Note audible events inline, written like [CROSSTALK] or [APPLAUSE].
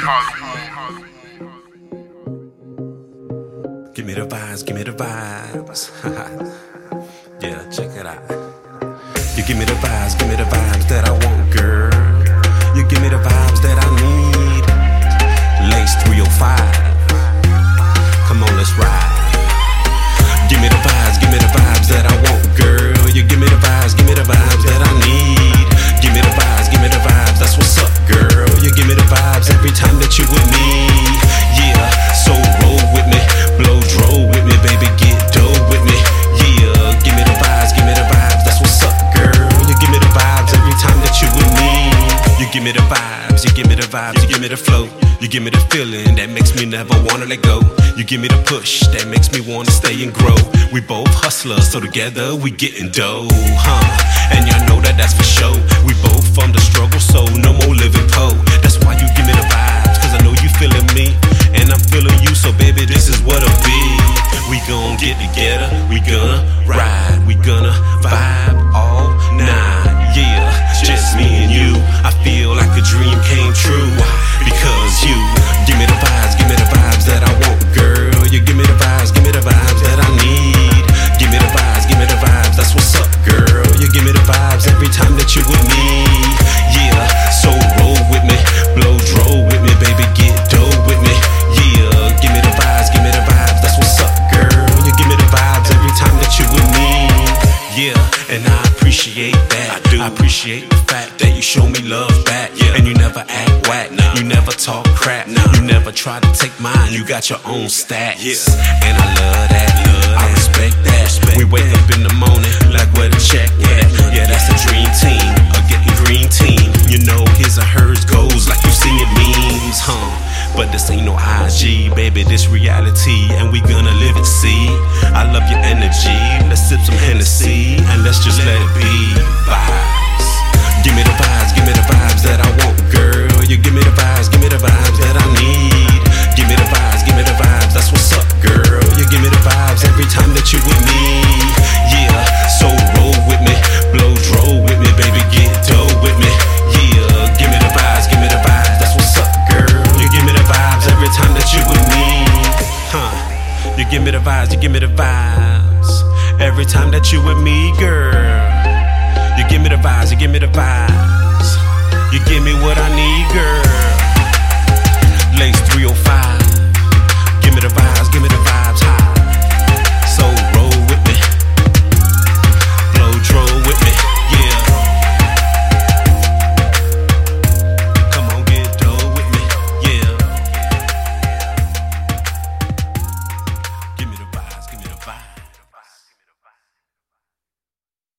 Give me the vibes, give me the vibes. [LAUGHS] yeah, check it out. You give me the vibes, give me the vibes that I want, girl. You give me the vibes give me the vibes, you give me the vibes, you give me the flow. You give me the feeling that makes me never wanna let go. You give me the push that makes me wanna stay and grow. We both hustlers, so together we gettin' dough, huh? And y'all know that that's for sure. We both from the struggle, so no more living poor. That's why you give me the vibes, cause I know you feeling me. And I'm feeling you, so baby, this is what it'll be. We gon' get together, we gonna ride, we gonna vibe appreciate that. I do. I appreciate the fact that you show me love back. Yeah. And you never act whack. Nah. You never talk crap. Nah. You never try to take mine. You got your own stats. Yeah. And I love that. Love I respect that. Respect we wake that. up in the morning like where the check at. Yeah, that's a dream team. A getting green team. You know his or hers goes this ain't no IG, baby, this reality, and we gonna live it. see. I love your energy, let's sip some Hennessy, and let's just let it be vibes. Give me the vibes, give me the vibes, you give me the vibes every time that you with me, girl. You give me the vibes, you give me the vibes.